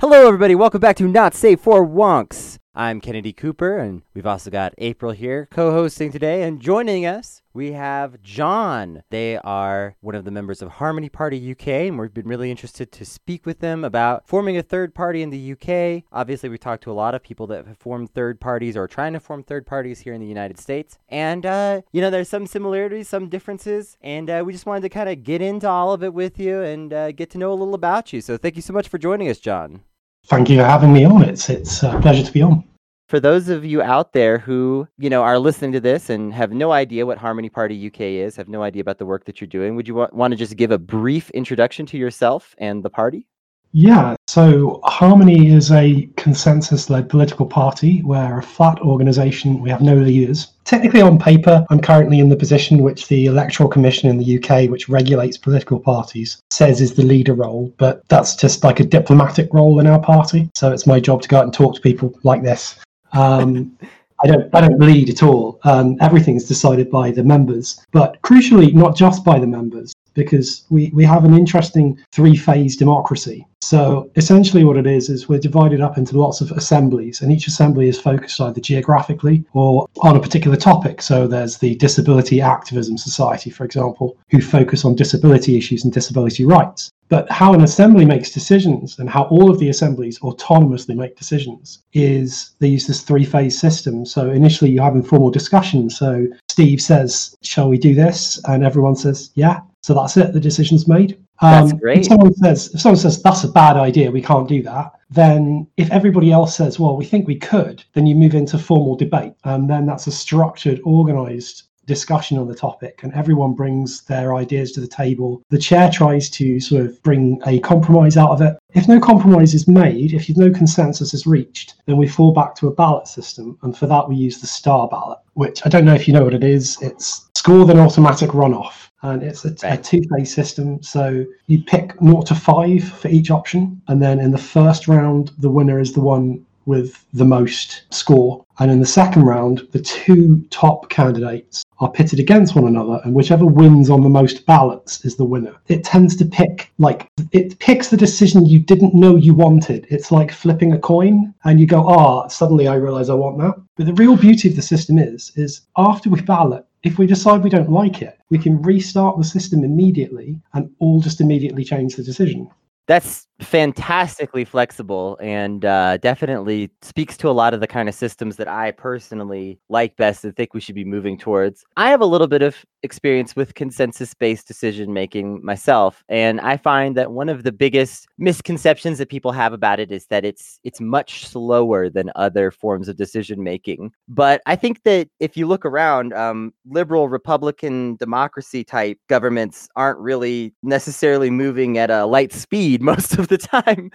Hello, everybody. Welcome back to Not Safe for Wonks. I'm Kennedy Cooper, and we've also got April here co hosting today. And joining us, we have John. They are one of the members of Harmony Party UK, and we've been really interested to speak with them about forming a third party in the UK. Obviously, we talked to a lot of people that have formed third parties or are trying to form third parties here in the United States. And, uh, you know, there's some similarities, some differences, and uh, we just wanted to kind of get into all of it with you and uh, get to know a little about you. So thank you so much for joining us, John. Thank you for having me on. It's it's a pleasure to be on. For those of you out there who, you know, are listening to this and have no idea what Harmony Party UK is, have no idea about the work that you're doing, would you wa- want to just give a brief introduction to yourself and the party? Yeah, so Harmony is a consensus led political party. We're a flat organisation, we have no leaders. Technically, on paper, I'm currently in the position which the Electoral Commission in the UK, which regulates political parties, says is the leader role, but that's just like a diplomatic role in our party. So it's my job to go out and talk to people like this. Um, I don't, I don't lead at all. Um, everything's decided by the members, but crucially, not just by the members because we, we have an interesting three phase democracy. So essentially, what it is is we're divided up into lots of assemblies, and each assembly is focused either geographically or on a particular topic. So there's the Disability Activism Society, for example, who focus on disability issues and disability rights. But how an assembly makes decisions and how all of the assemblies autonomously make decisions is they use this three phase system. So initially you have informal discussion. So Steve says, Shall we do this? And everyone says, Yeah. So that's it. The decision's made. Um, that's great. If someone says, if someone says that's a bad idea, we can't do that. Then, if everybody else says, well, we think we could, then you move into formal debate, and then that's a structured, organised discussion on the topic, and everyone brings their ideas to the table. The chair tries to sort of bring a compromise out of it. If no compromise is made, if no consensus is reached, then we fall back to a ballot system, and for that we use the star ballot, which I don't know if you know what it is. It's score then automatic runoff and it's a, a two-phase system. So you pick 0 to 5 for each option, and then in the first round, the winner is the one with the most score. And in the second round, the two top candidates are pitted against one another, and whichever wins on the most ballots is the winner. It tends to pick, like, it picks the decision you didn't know you wanted. It's like flipping a coin, and you go, ah, oh, suddenly I realize I want that. But the real beauty of the system is, is after we ballot, if we decide we don't like it, we can restart the system immediately and all just immediately change the decision. That's fantastically flexible and uh, definitely speaks to a lot of the kind of systems that I personally like best and think we should be moving towards. I have a little bit of experience with consensus based decision making myself and I find that one of the biggest misconceptions that people have about it is that it's it's much slower than other forms of decision making. But I think that if you look around, um, liberal Republican democracy type governments aren't really necessarily moving at a light speed most of the time.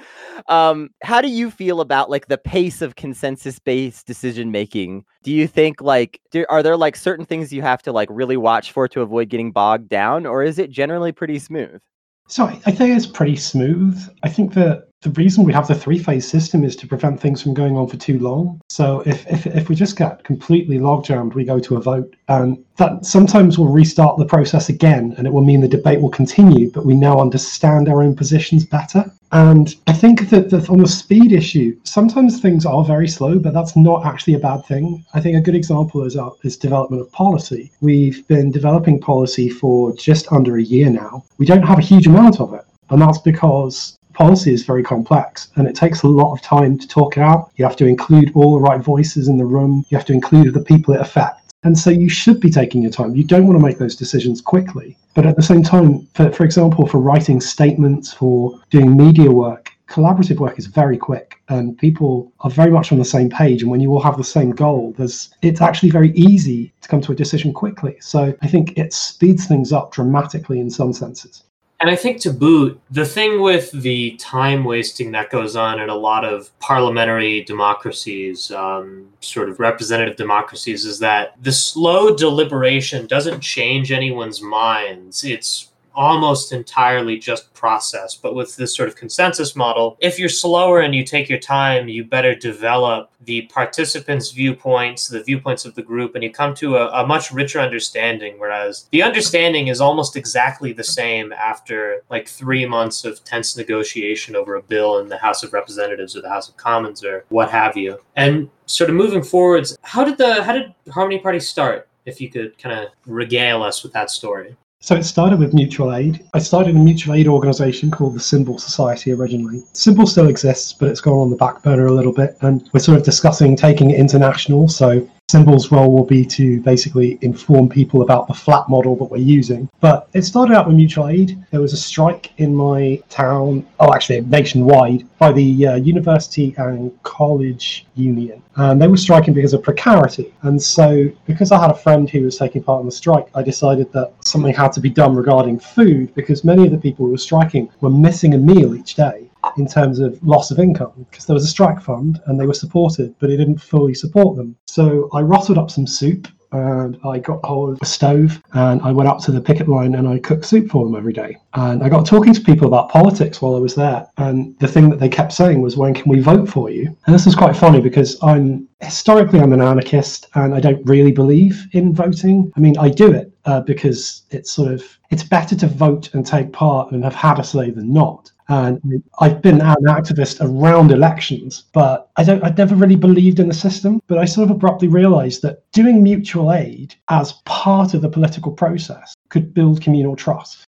Um, how do you feel about like the pace of consensus based decision making? Do you think like do, are there like certain things you have to like really watch for to avoid getting bogged down, or is it generally pretty smooth? So I think it's pretty smooth. I think that the reason we have the three phase system is to prevent things from going on for too long. So if, if, if we just get completely log jammed, we go to a vote. And that sometimes will restart the process again and it will mean the debate will continue, but we now understand our own positions better. And I think that, that on the speed issue, sometimes things are very slow, but that's not actually a bad thing. I think a good example is, our, uh, is development of policy. We've been developing policy for just under a year now. We don't have a huge amount of it. And that's because policy is very complex and it takes a lot of time to talk it out. You have to include all the right voices in the room, you have to include the people it affects. And so you should be taking your time. You don't want to make those decisions quickly. But at the same time, for, for example, for writing statements, for doing media work, collaborative work is very quick and people are very much on the same page and when you all have the same goal there's it's actually very easy to come to a decision quickly so i think it speeds things up dramatically in some senses and I think to boot, the thing with the time wasting that goes on in a lot of parliamentary democracies, um, sort of representative democracies, is that the slow deliberation doesn't change anyone's minds. It's almost entirely just process. But with this sort of consensus model, if you're slower and you take your time, you better develop the participants' viewpoints, the viewpoints of the group, and you come to a, a much richer understanding. Whereas the understanding is almost exactly the same after like three months of tense negotiation over a bill in the House of Representatives or the House of Commons or what have you. And sort of moving forwards, how did the how did Harmony Party start? If you could kind of regale us with that story. So it started with mutual aid. I started a mutual aid organisation called the Symbol Society originally. Symbol still exists, but it's gone on the back burner a little bit, and we're sort of discussing taking it international. So Symbol's role will be to basically inform people about the flat model that we're using. But it started out with mutual aid. There was a strike in my town, oh, actually, nationwide, by the uh, University and College Union. And they were striking because of precarity. And so, because I had a friend who was taking part in the strike, I decided that something had to be done regarding food because many of the people who were striking were missing a meal each day in terms of loss of income because there was a strike fund and they were supported, but it didn't fully support them. So I rotted up some soup and I got hold of a stove and I went up to the picket line and I cooked soup for them every day. And I got talking to people about politics while I was there. And the thing that they kept saying was, when can we vote for you? And this was quite funny because I'm historically I'm an anarchist and I don't really believe in voting. I mean, I do it uh, because it's sort of it's better to vote and take part and have had a say than not. And I've been an activist around elections, but I don't. I'd never really believed in the system. But I sort of abruptly realised that doing mutual aid as part of the political process could build communal trust.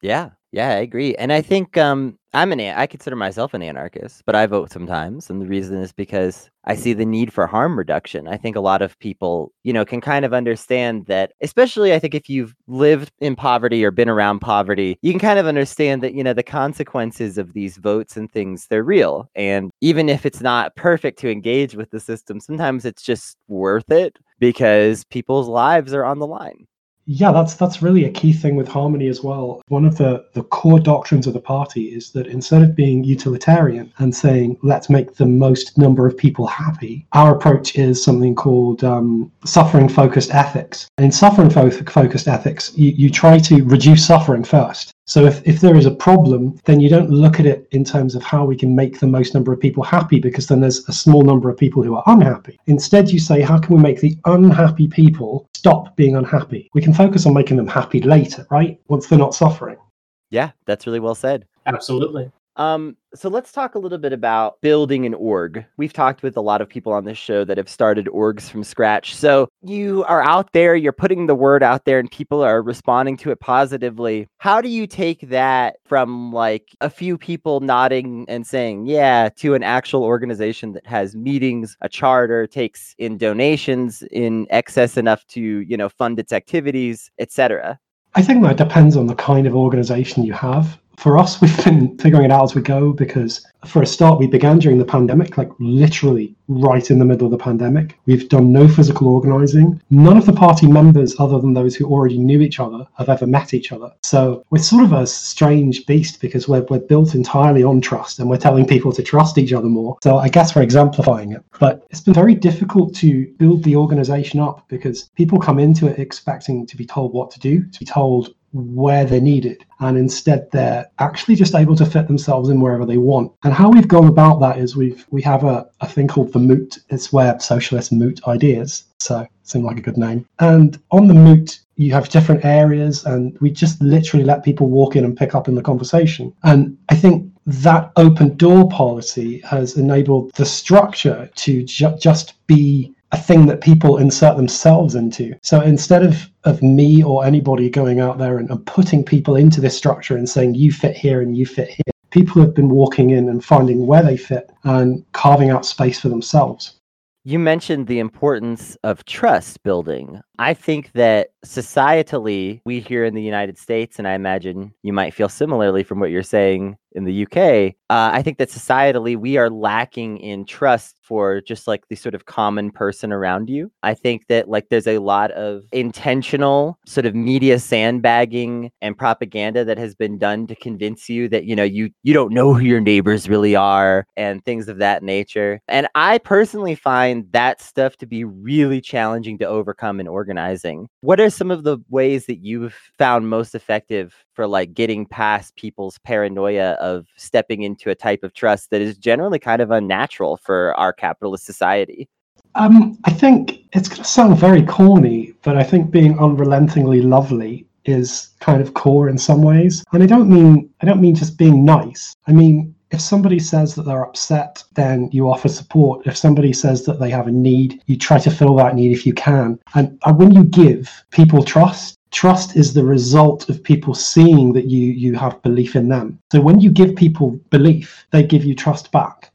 Yeah, yeah, I agree. And I think um, I'm an I consider myself an anarchist, but I vote sometimes, and the reason is because I see the need for harm reduction. I think a lot of people, you know, can kind of understand that, especially I think if you've lived in poverty or been around poverty, you can kind of understand that, you know, the consequences of these votes and things, they're real. And even if it's not perfect to engage with the system, sometimes it's just worth it because people's lives are on the line. Yeah, that's that's really a key thing with Harmony as well. One of the, the core doctrines of the party is that instead of being utilitarian and saying let's make the most number of people happy, our approach is something called um, suffering focused ethics. In suffering focused ethics, you, you try to reduce suffering first. So if, if there is a problem, then you don't look at it in terms of how we can make the most number of people happy because then there's a small number of people who are unhappy. Instead, you say, how can we make the unhappy people stop being unhappy? We can focus on making them happy later, right? Once they're not suffering. Yeah, that's really well said. Absolutely. Um, so let's talk a little bit about building an org. We've talked with a lot of people on this show that have started orgs from scratch. So you are out there, you're putting the word out there, and people are responding to it positively. How do you take that from like a few people nodding and saying, yeah, to an actual organization that has meetings, a charter, takes in donations in excess enough to, you know, fund its activities, etc.? I think that depends on the kind of organization you have for us, we've been figuring it out as we go because, for a start, we began during the pandemic, like literally right in the middle of the pandemic. We've done no physical organizing. None of the party members, other than those who already knew each other, have ever met each other. So we're sort of a strange beast because we're, we're built entirely on trust and we're telling people to trust each other more. So I guess we're exemplifying it. But it's been very difficult to build the organization up because people come into it expecting to be told what to do, to be told where they're needed. And instead, they're actually just able to fit themselves in wherever they want. And how we've gone about that is we've we have a, a thing called the Moot. It's where socialists moot ideas. So seemed like a good name. And on the Moot, you have different areas, and we just literally let people walk in and pick up in the conversation. And I think that open door policy has enabled the structure to ju- just be a thing that people insert themselves into. So instead of of me or anybody going out there and, and putting people into this structure and saying you fit here and you fit here, people have been walking in and finding where they fit and carving out space for themselves. You mentioned the importance of trust building. I think that societally, we here in the United States, and I imagine you might feel similarly from what you're saying in the UK, uh, I think that societally we are lacking in trust for just like the sort of common person around you. I think that like there's a lot of intentional sort of media sandbagging and propaganda that has been done to convince you that you know you you don't know who your neighbors really are and things of that nature. And I personally find that stuff to be really challenging to overcome in organizing. What are some of the ways that you've found most effective for like getting past people's paranoia of stepping into a type of trust that is generally kind of unnatural for our capitalist society? Um, I think it's going to sound very corny, but I think being unrelentingly lovely is kind of core in some ways. And I don't mean I don't mean just being nice. I mean if somebody says that they're upset, then you offer support. If somebody says that they have a need, you try to fill that need if you can. And, and when you give people trust, trust is the result of people seeing that you you have belief in them. So when you give people belief, they give you trust back.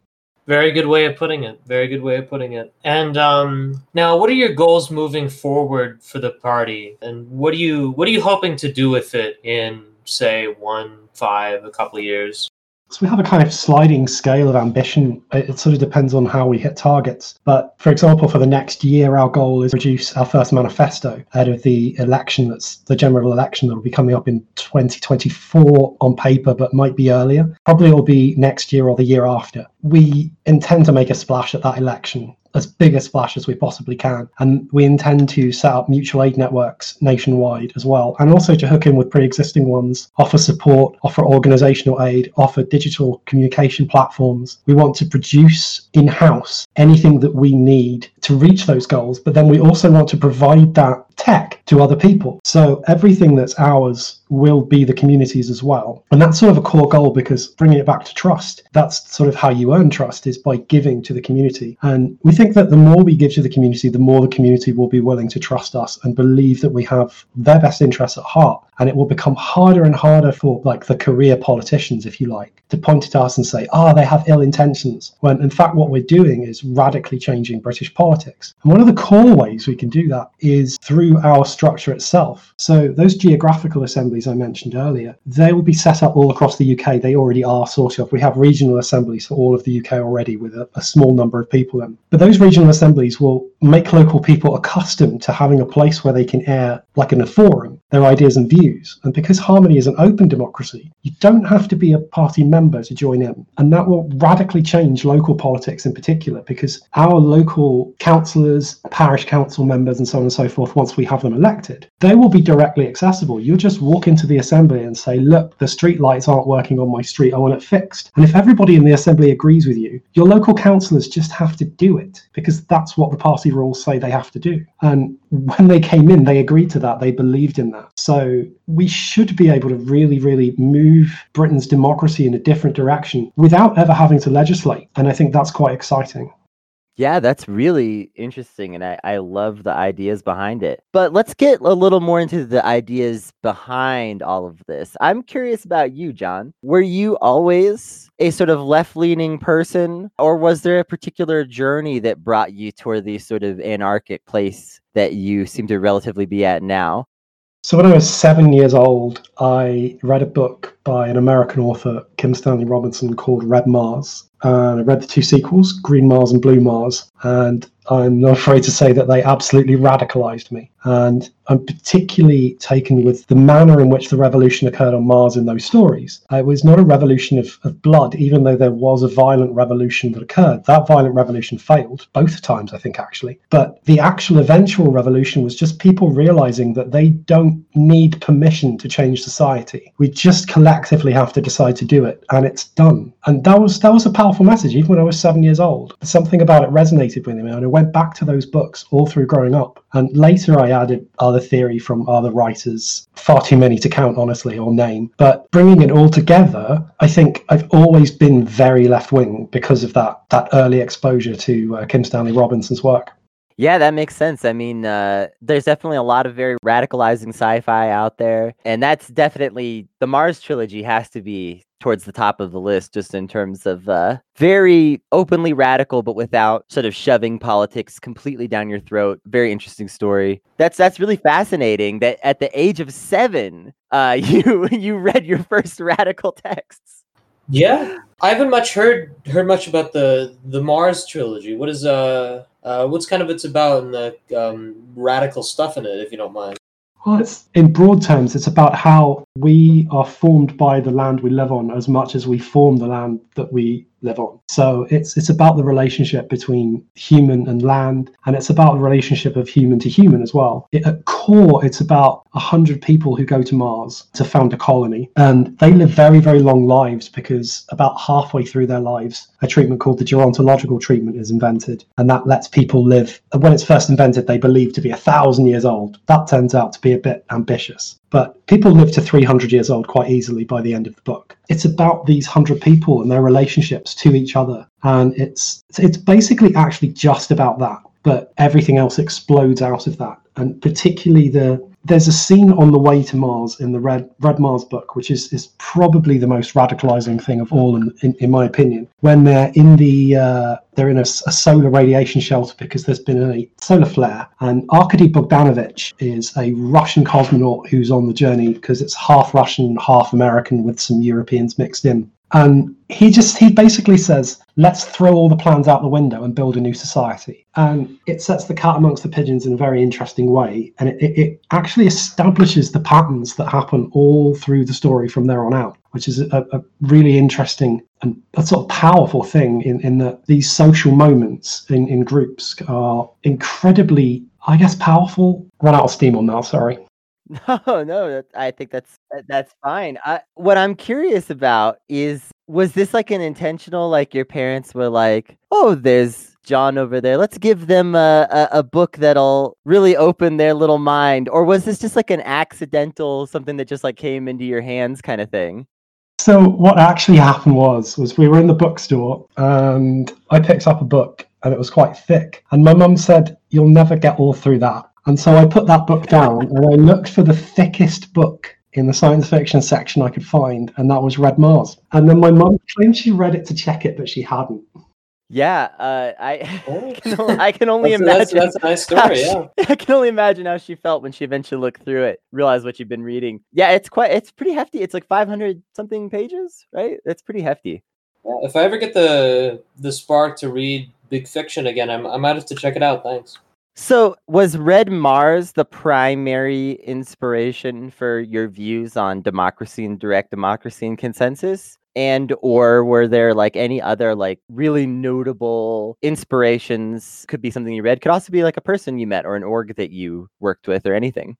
Very good way of putting it. Very good way of putting it. And um, now, what are your goals moving forward for the party? And what are you what are you hoping to do with it in say one, five, a couple of years? So we have a kind of sliding scale of ambition. It sort of depends on how we hit targets. But for example, for the next year, our goal is to produce our first manifesto out of the election that's the general election that will be coming up in 2024 on paper, but might be earlier. Probably it will be next year or the year after. We intend to make a splash at that election as big a splash as we possibly can. And we intend to set up mutual aid networks nationwide as well, and also to hook in with pre existing ones, offer support, offer organizational aid, offer digital communication platforms. We want to produce in house anything that we need to reach those goals, but then we also want to provide that tech to other people. So everything that's ours will be the community's as well. And that's sort of a core goal because bringing it back to trust, that's sort of how you earn trust is by giving to the community. And we think that the more we give to the community, the more the community will be willing to trust us and believe that we have their best interests at heart and it will become harder and harder for like the career politicians if you like to point at us and say ah oh, they have ill intentions when in fact what we're doing is radically changing british politics and one of the core ways we can do that is through our structure itself so those geographical assemblies i mentioned earlier they will be set up all across the uk they already are sort of we have regional assemblies for all of the uk already with a, a small number of people in but those regional assemblies will make local people accustomed to having a place where they can air like in a forum their ideas and views views. And because Harmony is an open democracy, you don't have to be a party member to join in. And that will radically change local politics in particular, because our local councillors, parish council members, and so on and so forth, once we have them elected, they will be directly accessible. You'll just walk into the assembly and say, look, the street lights aren't working on my street. I want it fixed. And if everybody in the assembly agrees with you, your local councillors just have to do it because that's what the party rules say they have to do. And when they came in, they agreed to that. They believed in that. So we should be able to really, really move Britain's democracy in a different direction without ever having to legislate. And I think that's quite exciting. Yeah, that's really interesting. And I, I love the ideas behind it. But let's get a little more into the ideas behind all of this. I'm curious about you, John. Were you always a sort of left leaning person, or was there a particular journey that brought you toward the sort of anarchic place that you seem to relatively be at now? So, when I was seven years old, I read a book by an American author, Kim Stanley Robinson, called Red Mars. And I read the two sequels, Green Mars and Blue Mars. And I'm not afraid to say that they absolutely radicalized me. And I'm particularly taken with the manner in which the revolution occurred on Mars in those stories. It was not a revolution of, of blood, even though there was a violent revolution that occurred. That violent revolution failed, both times, I think, actually. But the actual eventual revolution was just people realizing that they don't need permission to change society. We just collectively have to decide to do it, and it's done. And that was that was a powerful message, even when I was seven years old. Something about it resonated with me, and I went back to those books all through growing up. And later I added other theory from other writers, far too many to count, honestly, or name. But bringing it all together, I think I've always been very left wing because of that, that early exposure to uh, Kim Stanley Robinson's work. Yeah, that makes sense. I mean, uh, there's definitely a lot of very radicalizing sci fi out there. And that's definitely the Mars trilogy has to be towards the top of the list just in terms of uh, very openly radical but without sort of shoving politics completely down your throat very interesting story that's that's really fascinating that at the age of seven uh, you you read your first radical texts yeah i haven't much heard heard much about the the mars trilogy what is uh uh, what's kind of it's about and the um, radical stuff in it, if you don't mind? Well, it's in broad terms, it's about how we are formed by the land we live on as much as we form the land that we live on. So it's it's about the relationship between human and land, and it's about the relationship of human to human as well. It, at core, it's about hundred people who go to Mars to found a colony, and they live very very long lives because about halfway through their lives, a treatment called the gerontological treatment is invented, and that lets people live. When it's first invented, they believe to be a thousand years old. That turns out to be a bit ambitious. But people live to 300 years old quite easily by the end of the book. It's about these 100 people and their relationships to each other. And it's it's basically actually just about that. But everything else explodes out of that. And particularly the there's a scene on the way to Mars in the Red Red Mars book, which is, is probably the most radicalizing thing of all, in, in, in my opinion. When they're in the uh, they're in a, a, solar radiation shelter because there's been a solar flare, and Arkady Bogdanovich is a Russian cosmonaut who's on the journey because it's half Russian, half American with some Europeans mixed in. And he just he basically says, let's throw all the plans out the window and build a new society. And it sets the cat amongst the pigeons in a very interesting way. And it, it actually establishes the patterns that happen all through the story from there on out, which is a, a really interesting and a sort of powerful thing in, in that these social moments in, in groups are incredibly, I guess, powerful. Run out of steam on that, sorry. No, no, I think that's that's fine. I, what I'm curious about is was this like an intentional like your parents were like, "Oh, there's John over there. Let's give them a, a, a book that'll really open their little mind." Or was this just like an accidental something that just like came into your hands kind of thing? So what actually happened was was we were in the bookstore and I picked up a book and it was quite thick. And my mum said, You'll never get all through that. And so I put that book down and I looked for the thickest book in the science fiction section I could find, and that was Red Mars. And then my mum claimed she read it to check it, but she hadn't. Yeah, uh, I, oh. can only, I can only that's, imagine. That's, that's, a nice story. Yeah, I can only imagine how she felt when she eventually looked through it, realized what you've been reading. Yeah, it's quite, it's pretty hefty. It's like 500 something pages, right? It's pretty hefty. Yeah, if I ever get the the spark to read big fiction again, I'm, I might have to check it out. Thanks. So, was Red Mars the primary inspiration for your views on democracy and direct democracy and consensus? And or were there like any other like really notable inspirations? Could be something you read, could also be like a person you met or an org that you worked with or anything.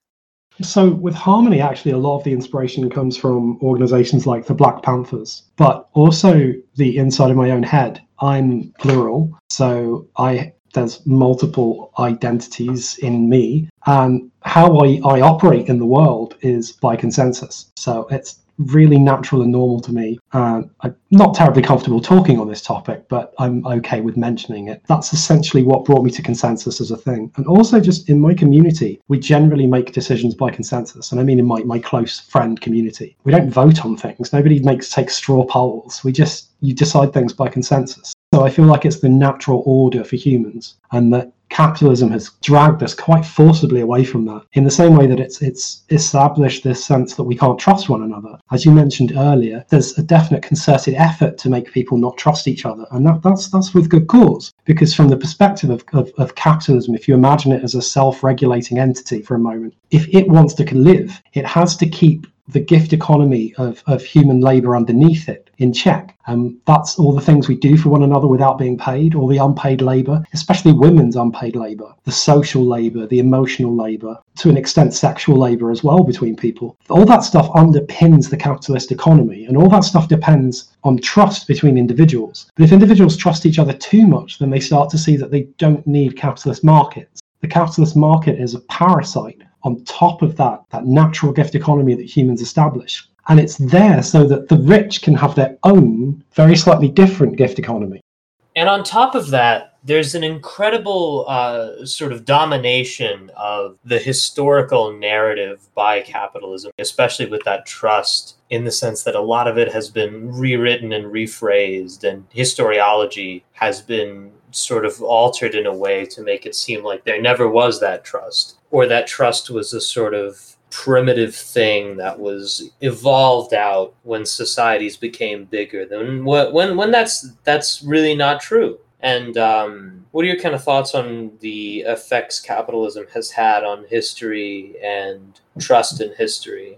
So with Harmony, actually, a lot of the inspiration comes from organizations like the Black Panthers, but also the inside of my own head. I'm plural, so I there's multiple identities in me and how I, I operate in the world is by consensus. So it's really natural and normal to me. And i'm not terribly comfortable talking on this topic but i'm okay with mentioning it. That's essentially what brought me to consensus as a thing. And also just in my community we generally make decisions by consensus and i mean in my, my close friend community. We don't vote on things. Nobody makes take straw polls. We just you decide things by consensus so I feel like it's the natural order for humans, and that capitalism has dragged us quite forcibly away from that. In the same way that it's it's established this sense that we can't trust one another. As you mentioned earlier, there's a definite concerted effort to make people not trust each other, and that, that's that's with good cause. Because from the perspective of, of, of capitalism, if you imagine it as a self-regulating entity for a moment, if it wants to live, it has to keep the gift economy of, of human labor underneath it in check. Um, that's all the things we do for one another without being paid, all the unpaid labor, especially women's unpaid labor, the social labor, the emotional labor, to an extent, sexual labor as well between people. All that stuff underpins the capitalist economy, and all that stuff depends on trust between individuals. But if individuals trust each other too much, then they start to see that they don't need capitalist markets. The capitalist market is a parasite on top of that, that natural gift economy that humans establish. And it's there so that the rich can have their own very slightly different gift economy. And on top of that, there's an incredible uh, sort of domination of the historical narrative by capitalism, especially with that trust, in the sense that a lot of it has been rewritten and rephrased, and historiology has been sort of altered in a way to make it seem like there never was that trust, or that trust was a sort of primitive thing that was evolved out when societies became bigger. Then when when that's that's really not true. And um, what are your kind of thoughts on the effects capitalism has had on history and trust in history?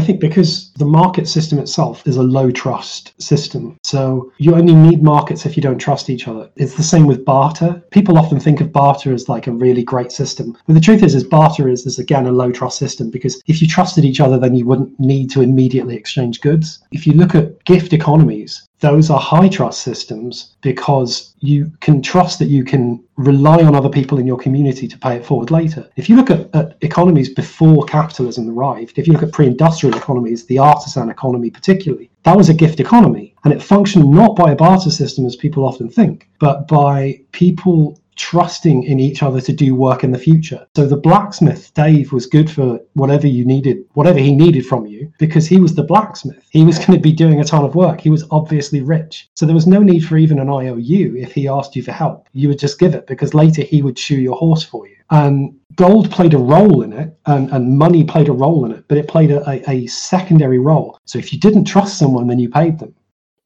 I think because the market system itself is a low trust system. So you only need markets if you don't trust each other. It's the same with barter. People often think of barter as like a really great system. But the truth is, is barter is, is again a low trust system because if you trusted each other, then you wouldn't need to immediately exchange goods. If you look at gift economies, those are high trust systems because you can trust that you can rely on other people in your community to pay it forward later. If you look at, at economies before capitalism arrived, if you look at pre industrial economies, the artisan economy particularly, that was a gift economy. And it functioned not by a barter system as people often think, but by people trusting in each other to do work in the future. So the blacksmith, Dave, was good for whatever you needed, whatever he needed from you, because he was the blacksmith. He was going to be doing a ton of work. He was obviously rich. So there was no need for even an IOU if he asked you for help. You would just give it because later he would shoe your horse for you. And gold played a role in it and, and money played a role in it, but it played a, a, a secondary role. So if you didn't trust someone, then you paid them.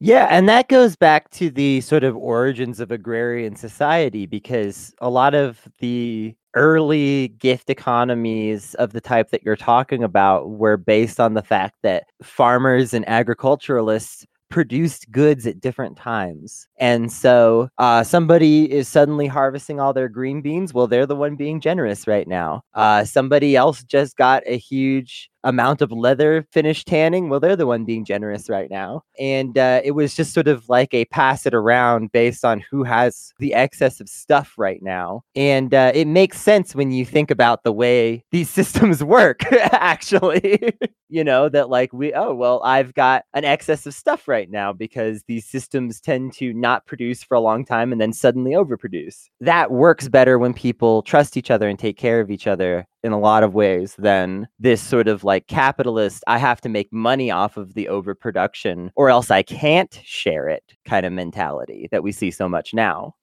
Yeah, and that goes back to the sort of origins of agrarian society because a lot of the early gift economies of the type that you're talking about were based on the fact that farmers and agriculturalists produced goods at different times. And so uh, somebody is suddenly harvesting all their green beans. Well, they're the one being generous right now. Uh, somebody else just got a huge amount of leather finish tanning, well, they're the one being generous right now. And uh, it was just sort of like a pass it around based on who has the excess of stuff right now. And uh, it makes sense when you think about the way these systems work, actually. you know, that like we, oh, well, I've got an excess of stuff right now because these systems tend to not produce for a long time and then suddenly overproduce. That works better when people trust each other and take care of each other in a lot of ways than this sort of like capitalist, I have to make money off of the overproduction or else I can't share it kind of mentality that we see so much now.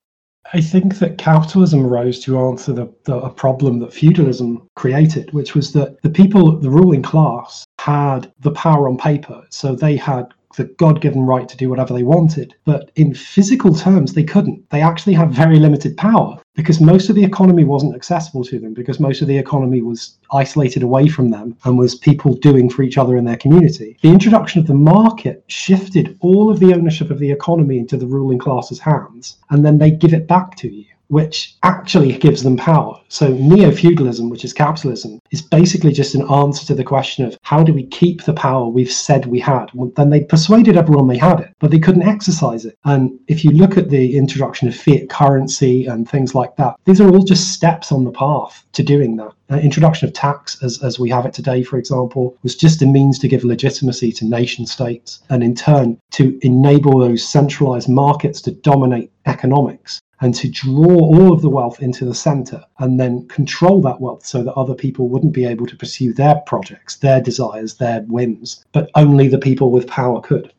I think that capitalism arose to answer the, the, a problem that feudalism created, which was that the people, the ruling class, had the power on paper. So they had the God given right to do whatever they wanted. But in physical terms, they couldn't. They actually had very limited power because most of the economy wasn't accessible to them, because most of the economy was isolated away from them and was people doing for each other in their community. The introduction of the market shifted all of the ownership of the economy into the ruling class's hands, and then they give it back to you which actually gives them power. So neo feudalism, which is capitalism, is basically just an answer to the question of how do we keep the power we've said we had? Well, then they persuaded everyone they had it, but they couldn't exercise it. And if you look at the introduction of fiat currency and things like that, these are all just steps on the path to doing that. Uh, introduction of tax, as, as we have it today, for example, was just a means to give legitimacy to nation states and in turn to enable those centralized markets to dominate economics and to draw all of the wealth into the center and then control that wealth so that other people wouldn't be able to pursue their projects, their desires, their whims, but only the people with power could.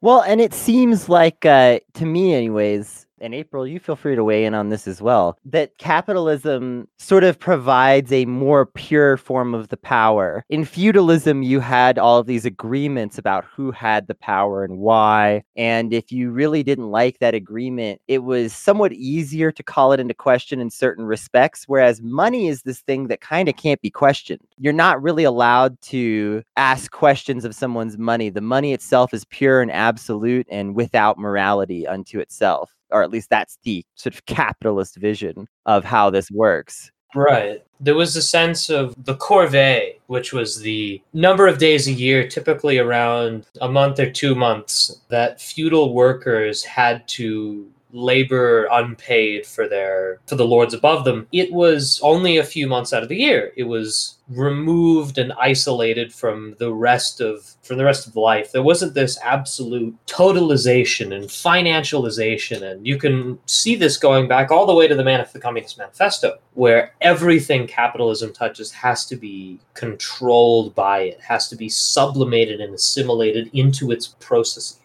Well, and it seems like, uh, to me, anyways, and April, you feel free to weigh in on this as well, that capitalism sort of provides a more pure form of the power. In feudalism, you had all of these agreements about who had the power and why. And if you really didn't like that agreement, it was somewhat easier to call it into question in certain respects. Whereas money is this thing that kind of can't be questioned. You're not really allowed to ask questions of someone's money. The money itself is pure and absolute and without morality unto itself or at least that's the sort of capitalist vision of how this works. Right. There was a sense of the corvée, which was the number of days a year, typically around a month or two months, that feudal workers had to labor unpaid for their for the lords above them. It was only a few months out of the year. It was removed and isolated from the rest of from the rest of life. There wasn't this absolute totalization and financialization and you can see this going back all the way to the Manif- the communist manifesto where everything capitalism touches has to be controlled by it has to be sublimated and assimilated into its processes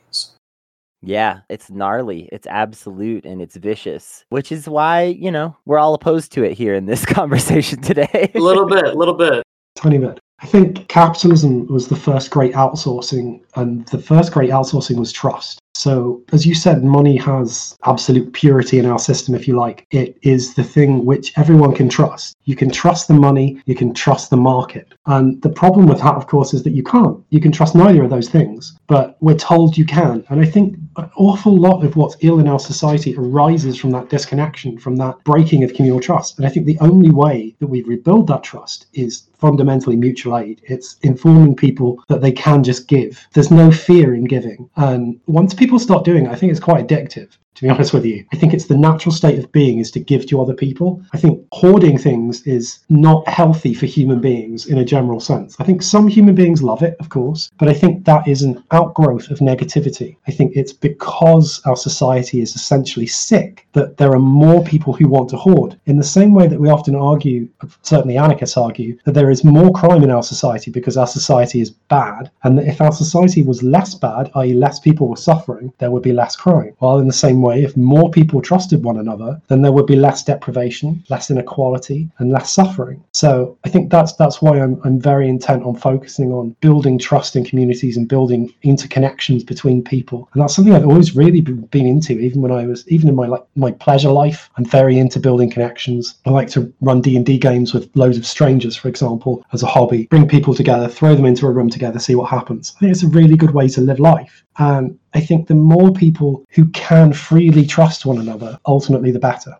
yeah, it's gnarly, it's absolute, and it's vicious, which is why, you know, we're all opposed to it here in this conversation today. a little bit, a little bit. Tiny bit. I think capitalism was the first great outsourcing, and the first great outsourcing was trust. So, as you said, money has absolute purity in our system, if you like. It is the thing which everyone can trust. You can trust the money, you can trust the market. And the problem with that, of course, is that you can't. You can trust neither of those things, but we're told you can. And I think an awful lot of what's ill in our society arises from that disconnection, from that breaking of communal trust. And I think the only way that we rebuild that trust is fundamentally mutual aid. It's informing people that they can just give. There's no fear in giving. And once people start doing it, I think it's quite addictive to be honest with you. I think it's the natural state of being is to give to other people. I think hoarding things is not healthy for human beings in a general sense. I think some human beings love it, of course, but I think that is an outgrowth of negativity. I think it's because our society is essentially sick that there are more people who want to hoard. In the same way that we often argue, certainly anarchists argue, that there is more crime in our society because our society is bad, and that if our society was less bad, i.e., less people were suffering, there would be less crime. While in the same way, if more people trusted one another, then there would be less deprivation, less inequality, and less suffering. So I think that's that's why I'm I'm very intent on focusing on building trust in communities and building interconnections between people. And that's something I've always really been into, even when I was even in my like my pleasure life. I'm very into building connections. I like to run D and D games with loads of strangers, for example, as a hobby. Bring people together, throw them into a room together, see what happens. I think it's a really good way to live life. And I think the more people who can freely trust one another, ultimately, the better.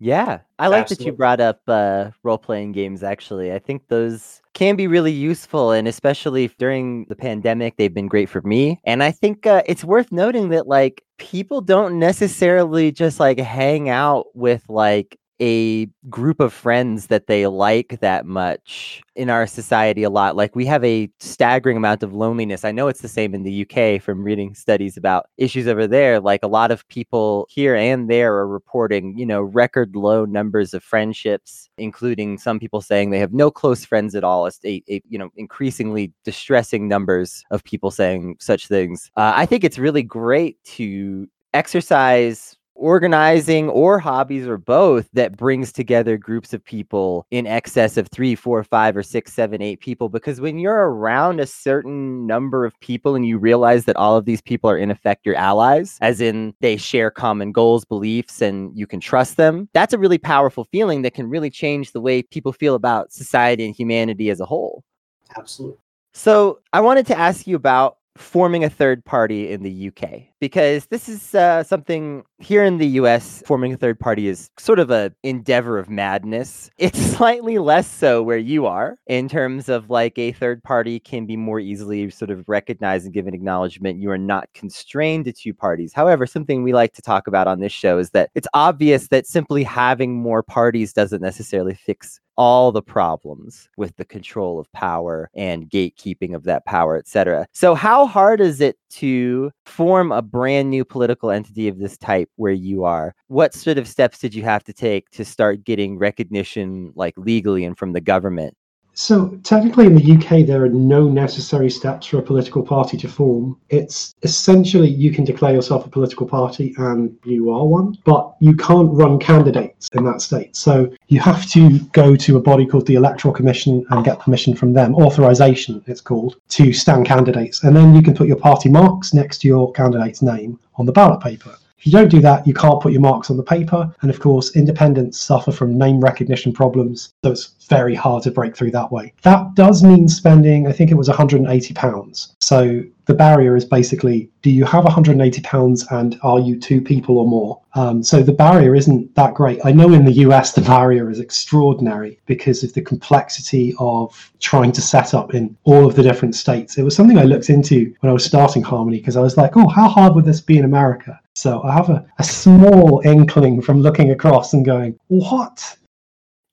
Yeah, I like Absolutely. that you brought up uh, role playing games. Actually, I think those can be really useful, and especially during the pandemic, they've been great for me. And I think uh, it's worth noting that like people don't necessarily just like hang out with like a group of friends that they like that much in our society a lot. Like we have a staggering amount of loneliness. I know it's the same in the UK from reading studies about issues over there. Like a lot of people here and there are reporting, you know, record low numbers of friendships, including some people saying they have no close friends at all. It's a, a you know, increasingly distressing numbers of people saying such things. Uh, I think it's really great to exercise organizing or hobbies or both that brings together groups of people in excess of three, four, five, or six, seven, eight people. Because when you're around a certain number of people and you realize that all of these people are in effect your allies, as in they share common goals, beliefs, and you can trust them, that's a really powerful feeling that can really change the way people feel about society and humanity as a whole. Absolutely. So I wanted to ask you about forming a third party in the UK because this is uh, something here in the US forming a third party is sort of a endeavor of madness. It's slightly less so where you are in terms of like a third party can be more easily sort of recognized and given acknowledgement. You are not constrained to two parties. However, something we like to talk about on this show is that it's obvious that simply having more parties doesn't necessarily fix all the problems with the control of power and gatekeeping of that power, etc. So, how hard is it to form a brand new political entity of this type where you are? What sort of steps did you have to take to start getting recognition, like legally and from the government? So, technically, in the UK, there are no necessary steps for a political party to form. It's essentially you can declare yourself a political party and you are one, but you can't run candidates in that state. So, you have to go to a body called the Electoral Commission and get permission from them, authorization, it's called, to stand candidates. And then you can put your party marks next to your candidate's name on the ballot paper. If you don't do that, you can't put your marks on the paper. And of course, independents suffer from name recognition problems. So it's very hard to break through that way. That does mean spending, I think it was £180. So the barrier is basically do you have 180 pounds and are you two people or more um, so the barrier isn't that great i know in the us the barrier is extraordinary because of the complexity of trying to set up in all of the different states it was something i looked into when i was starting harmony because i was like oh how hard would this be in america so i have a, a small inkling from looking across and going what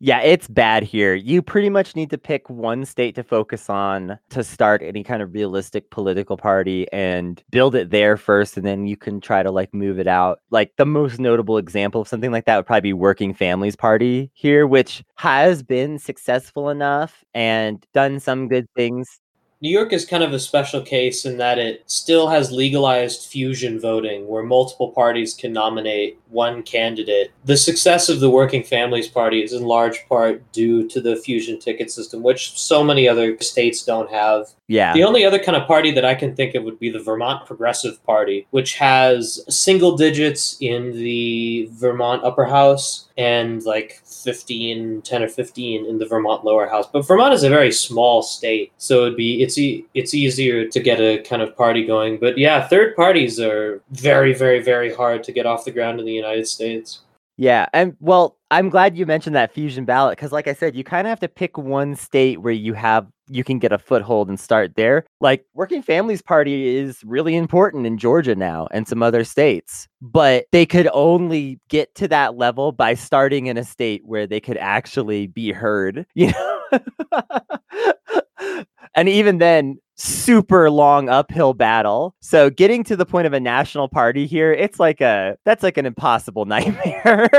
yeah, it's bad here. You pretty much need to pick one state to focus on to start any kind of realistic political party and build it there first, and then you can try to like move it out. Like the most notable example of something like that would probably be Working Families Party here, which has been successful enough and done some good things New York is kind of a special case in that it still has legalized fusion voting where multiple parties can nominate one candidate. The success of the Working Families Party is in large part due to the fusion ticket system, which so many other states don't have. Yeah. The only other kind of party that I can think of would be the Vermont Progressive Party, which has single digits in the Vermont upper house and like 15 10 or 15 in the Vermont lower house but Vermont is a very small state so it'd be it's e- it's easier to get a kind of party going but yeah third parties are very very very hard to get off the ground in the United States Yeah, and well, I'm glad you mentioned that fusion ballot because, like I said, you kind of have to pick one state where you have you can get a foothold and start there. Like Working Families Party is really important in Georgia now and some other states, but they could only get to that level by starting in a state where they could actually be heard. You know, and even then, super long uphill battle. So getting to the point of a national party here, it's like a that's like an impossible nightmare.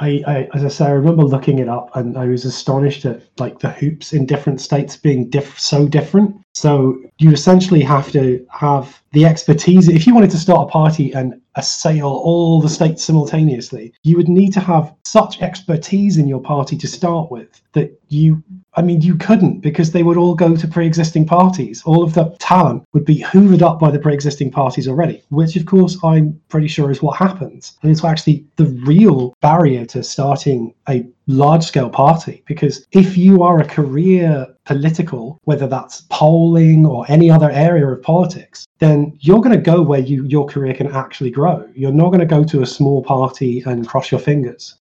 I, I, as I say, I remember looking it up, and I was astonished at like the hoops in different states being diff- so different. So you essentially have to have the expertise. If you wanted to start a party and assail all the states simultaneously, you would need to have such expertise in your party to start with that you, I mean, you couldn't because they would all go to pre existing parties. All of the talent would be hoovered up by the pre existing parties already, which, of course, I'm pretty sure is what happens. And it's actually the real barrier to starting a large scale party because if you are a career political whether that's polling or any other area of politics then you're going to go where you your career can actually grow you're not going to go to a small party and cross your fingers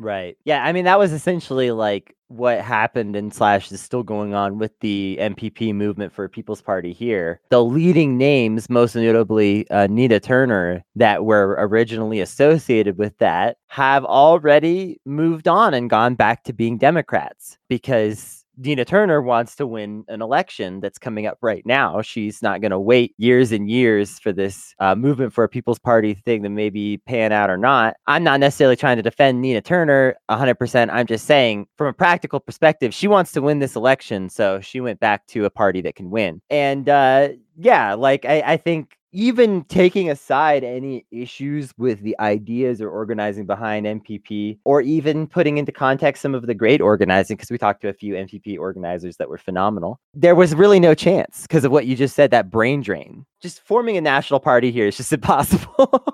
Right. Yeah. I mean, that was essentially like what happened and slash is still going on with the MPP movement for People's Party here. The leading names, most notably uh, Nina Turner, that were originally associated with that, have already moved on and gone back to being Democrats because Nina Turner wants to win an election that's coming up right now. She's not going to wait years and years for this uh, movement for a People's Party thing to maybe pan out or not. I'm not necessarily trying to defend Nina Turner 100%. I'm just saying, from a practical perspective, she wants to win this election. So she went back to a party that can win. And uh, yeah, like I, I think even taking aside any issues with the ideas or organizing behind MPP, or even putting into context some of the great organizing, because we talked to a few MPP organizers that were phenomenal, there was really no chance because of what you just said that brain drain. Just forming a national party here is just impossible.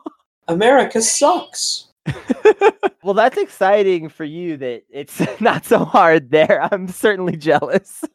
America sucks. Well, that's exciting for you that it's not so hard there. I'm certainly jealous.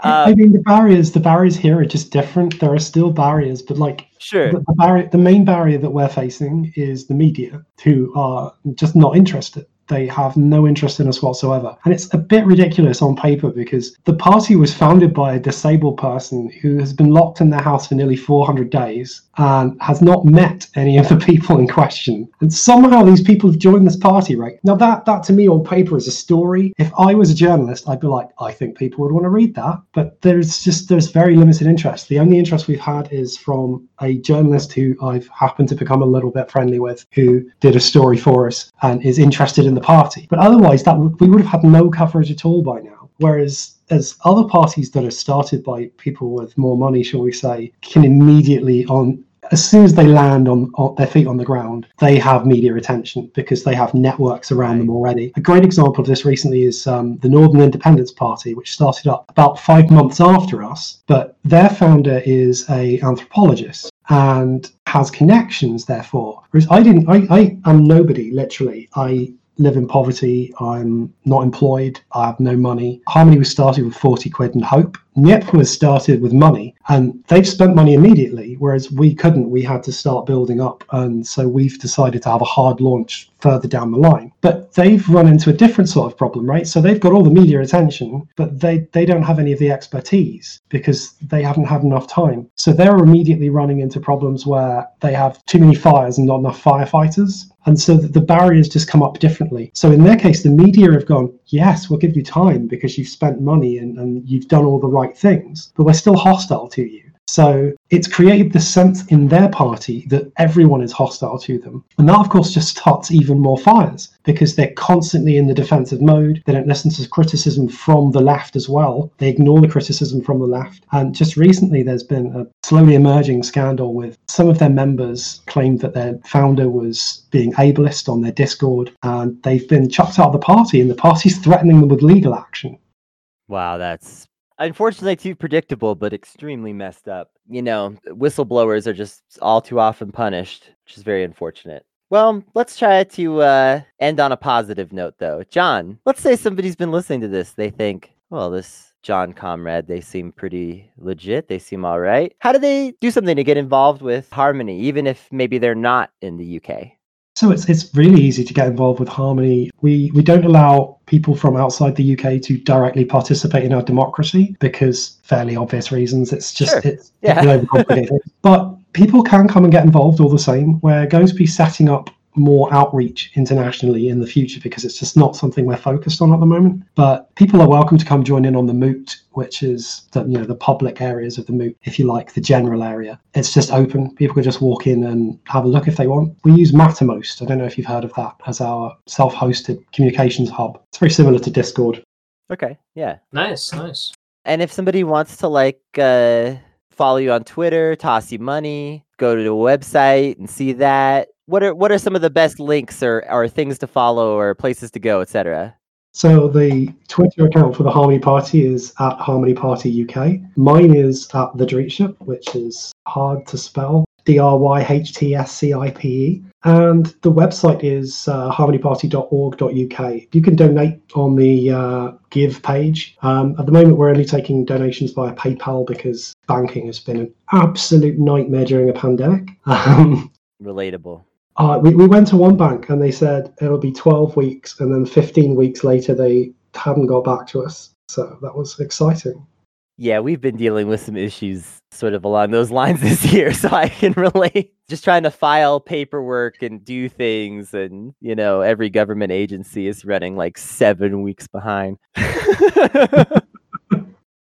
I um, mean, the barriers, the barriers here are just different. There are still barriers, but like sure, the, the barrier, the main barrier that we're facing is the media, who are just not interested. They have no interest in us whatsoever. And it's a bit ridiculous on paper because the party was founded by a disabled person who has been locked in their house for nearly 400 days Um, and has not met any of the people in question. And somehow these people have joined this party, right? Now, that, that to me on paper is a story. If I was a journalist, I'd be like, I think people would want to read that. But there's just, there's very limited interest. The only interest we've had is from a journalist who I've happened to become a little bit friendly with, who did a story for us and is interested in the party. But otherwise, that we would have had no coverage at all by now. Whereas as other parties that are started by people with more money, shall we say, can immediately on as soon as they land on, on, their feet on the ground, they have media attention because they have networks around right. them already. A great example of this recently is um, the Northern Independence Party, which started up about five months after us. But their founder is a anthropologist and has connections. Therefore, whereas I didn't, I, I am nobody. Literally, I live in poverty. I'm not employed. I have no money. Harmony was started with 40 quid and hope. Nyep was started with money and they've spent money immediately, whereas we couldn't. We had to start building up. And so we've decided to have a hard launch further down the line. But they've run into a different sort of problem, right? So they've got all the media attention, but they, they don't have any of the expertise because they haven't had enough time. So they're immediately running into problems where they have too many fires and not enough firefighters. And so the barriers just come up differently. So in their case, the media have gone, yes, we'll give you time because you've spent money and, and you've done all the right things, but we're still hostile to you. So it's created the sense in their party that everyone is hostile to them. And that, of course, just starts even more fires because they're constantly in the defensive mode. They don't listen to criticism from the left as well. They ignore the criticism from the left. And just recently, there's been a slowly emerging scandal with some of their members claimed that their founder was being ableist on their Discord and they've been chucked out of the party and the party's threatening them with legal action. Wow, that's unfortunately too predictable, but extremely messed up. You know, whistleblowers are just all too often punished, which is very unfortunate. Well, let's try to uh, end on a positive note, though. John, let's say somebody's been listening to this. They think, well, this John Comrade, they seem pretty legit. They seem all right. How do they do something to get involved with Harmony, even if maybe they're not in the UK? So it's it's really easy to get involved with Harmony. We we don't allow people from outside the UK to directly participate in our democracy because fairly obvious reasons. It's just Sure. it's Yeah. really but people can come and get involved all the same. We're going to be setting up more outreach internationally in the future because it's just not something we're focused on at the moment. But people are welcome to come join in on the moot, which is the you know the public areas of the moot, if you like, the general area. It's just open. People can just walk in and have a look if they want. We use Mattermost. I don't know if you've heard of that as our self-hosted communications hub. It's very similar to Discord. Okay, yeah. Nice, nice. And if somebody wants to like uh, follow you on Twitter, toss you money, go to the website and see that. What are what are some of the best links or, or things to follow or places to go, etc. So the Twitter account for the Harmony Party is at Harmony Party UK. Mine is at the Dryhtscipe, which is hard to spell. D R Y H T S C I P E. And the website is uh, harmonyparty.org.uk. You can donate on the uh, Give page. Um, at the moment, we're only taking donations via PayPal because banking has been an absolute nightmare during a pandemic. Um, Relatable. Uh, we, we went to one bank and they said it'll be 12 weeks, and then 15 weeks later, they hadn't got back to us. So that was exciting. Yeah, we've been dealing with some issues sort of along those lines this year, so I can relate. Just trying to file paperwork and do things, and you know, every government agency is running like seven weeks behind.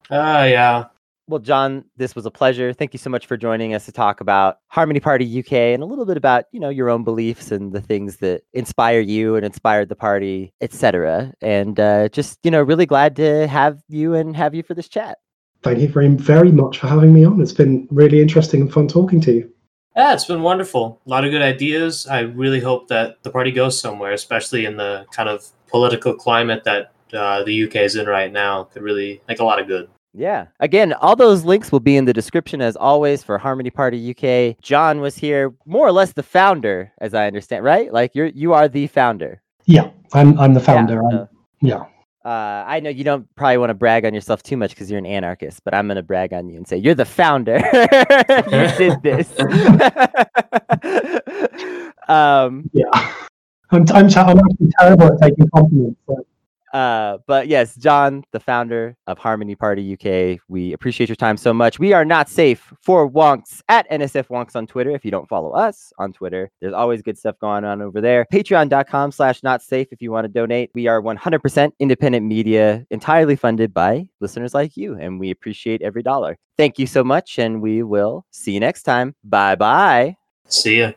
Ah, yeah. Well, John, this was a pleasure. Thank you so much for joining us to talk about Harmony Party UK and a little bit about, you know, your own beliefs and the things that inspire you and inspired the party, etc. And uh, just, you know, really glad to have you and have you for this chat. Thank you very, very much for having me on. It's been really interesting and fun talking to you. Yeah, it's been wonderful. A lot of good ideas. I really hope that the party goes somewhere, especially in the kind of political climate that uh, the UK is in right now. Could really make a lot of good. Yeah. Again, all those links will be in the description as always for Harmony Party UK. John was here, more or less the founder, as I understand, right? Like you're you are the founder. Yeah, I'm, I'm the Yeah, founder. I'm- yeah. Uh, I know you don't probably want to brag on yourself too much because you're an anarchist, but I'm going to brag on you and say you're the founder. you did this. um, Yeah. I'm, I'm, I'm actually terrible at taking compliments. So uh, but yes, John, the founder of Harmony Party UK, we appreciate your time so much. We are not safe for wonks at NSF wonks on Twitter. If you don't follow us on Twitter, there's always good stuff going on over there. Patreon.com slash not safe if you want to donate. We are 100% independent media, entirely funded by listeners like you, and we appreciate every dollar. Thank you so much, and we will see you next time. Bye bye. See ya.